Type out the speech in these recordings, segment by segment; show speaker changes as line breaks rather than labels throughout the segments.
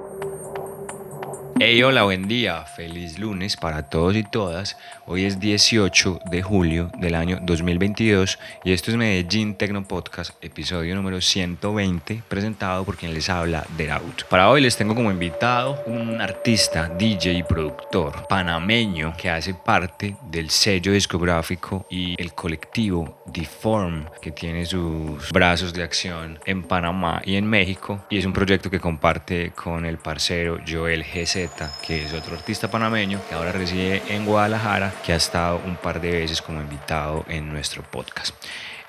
you Hey, hola, buen día, feliz lunes para todos y todas. Hoy es 18 de julio del año 2022 y esto es Medellín Tecno Podcast, episodio número 120, presentado por quien les habla, Deraut. Para hoy les tengo como invitado un artista, DJ y productor panameño que hace parte del sello discográfico y el colectivo Deform, que tiene sus brazos de acción en Panamá y en México y es un proyecto que comparte con el parcero Joel GZ que es otro artista panameño que ahora reside en Guadalajara, que ha estado un par de veces como invitado en nuestro podcast.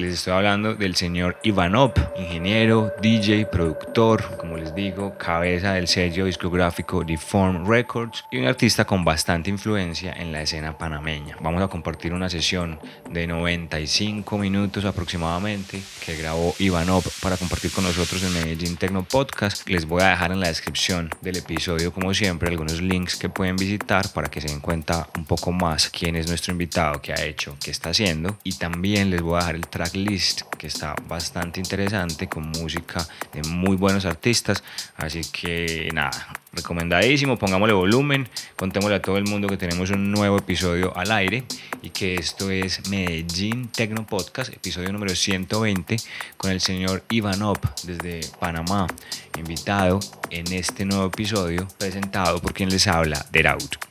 Les estoy hablando del señor Ivanov, ingeniero, DJ, productor, como les digo, cabeza del sello discográfico Deform Records y un artista con bastante influencia en la escena panameña. Vamos a compartir una sesión de 95 minutos aproximadamente que grabó Ivanov para compartir con nosotros en Medellín Tecno Podcast. Les voy a dejar en la descripción del episodio, como siempre, algunos links que pueden visitar para que se den cuenta un poco más quién es nuestro invitado, qué ha hecho, qué está haciendo. Y también les voy a dejar el track list que está bastante interesante con música de muy buenos artistas. Así que nada, recomendadísimo, pongámosle volumen, contémosle a todo el mundo que tenemos un nuevo episodio al aire y que esto es Medellín Tecno Podcast, episodio número 120 con el señor Ivanov desde Panamá, invitado en este nuevo episodio presentado por quien les habla, Deraut.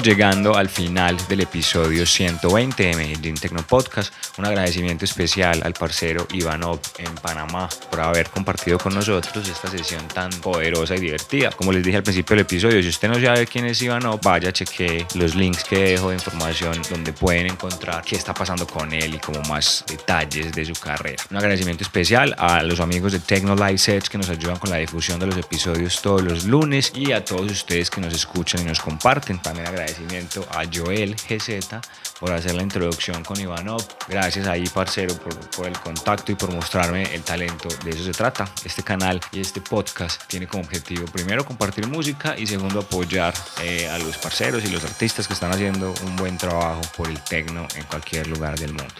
Llegando al final del episodio 120 de Medellín Tecno Podcast. Un agradecimiento especial al parcero Ivanov en Panamá por haber compartido con nosotros esta sesión tan poderosa y divertida. Como les dije al principio del episodio, si usted no sabe quién es Ivanov, vaya, cheque los links que dejo de información donde pueden encontrar qué está pasando con él y como más detalles de su carrera. Un agradecimiento especial a los amigos de Tecno Live Sets que nos ayudan con la difusión de los episodios todos los lunes y a todos ustedes que nos escuchan y nos comparten. También agradecimiento a Joel GZ por hacer la introducción con Ivanov. Gracias ahí, parcero, por, el contacto y por mostrarme el talento. De eso se trata. Este canal y este podcast tiene como objetivo, primero, compartir música y segundo, apoyar eh, a los parceros y los artistas que están haciendo un buen trabajo por el tecno en cualquier lugar del mundo.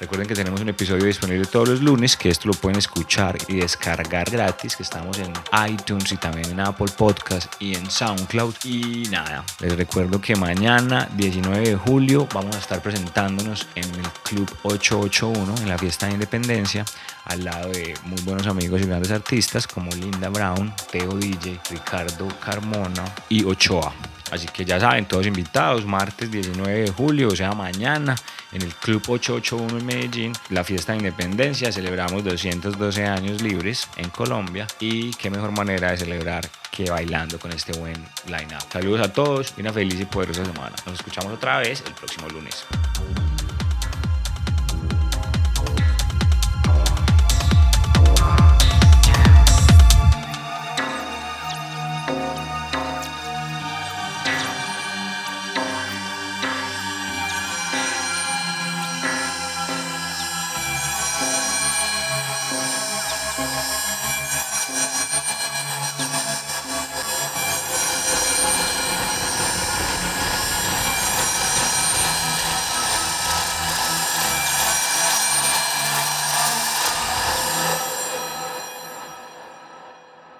Recuerden que tenemos un episodio disponible todos los lunes, que esto lo pueden escuchar y descargar gratis, que estamos en iTunes y también en Apple Podcast y en SoundCloud. Y nada, les recuerdo que mañana, 19 de julio, vamos a estar presentándonos en el Club 881, en la fiesta de independencia, al lado de muy buenos amigos y grandes artistas como Linda Brown, Teo DJ, Ricardo Carmona y Ochoa. Así que ya saben, todos invitados, martes 19 de julio, o sea, mañana, en el Club 881 en Medellín, la fiesta de independencia, celebramos 212 años libres en Colombia y qué mejor manera de celebrar que bailando con este buen line-up. Saludos a todos y una feliz y poderosa semana. Nos escuchamos otra vez el próximo lunes.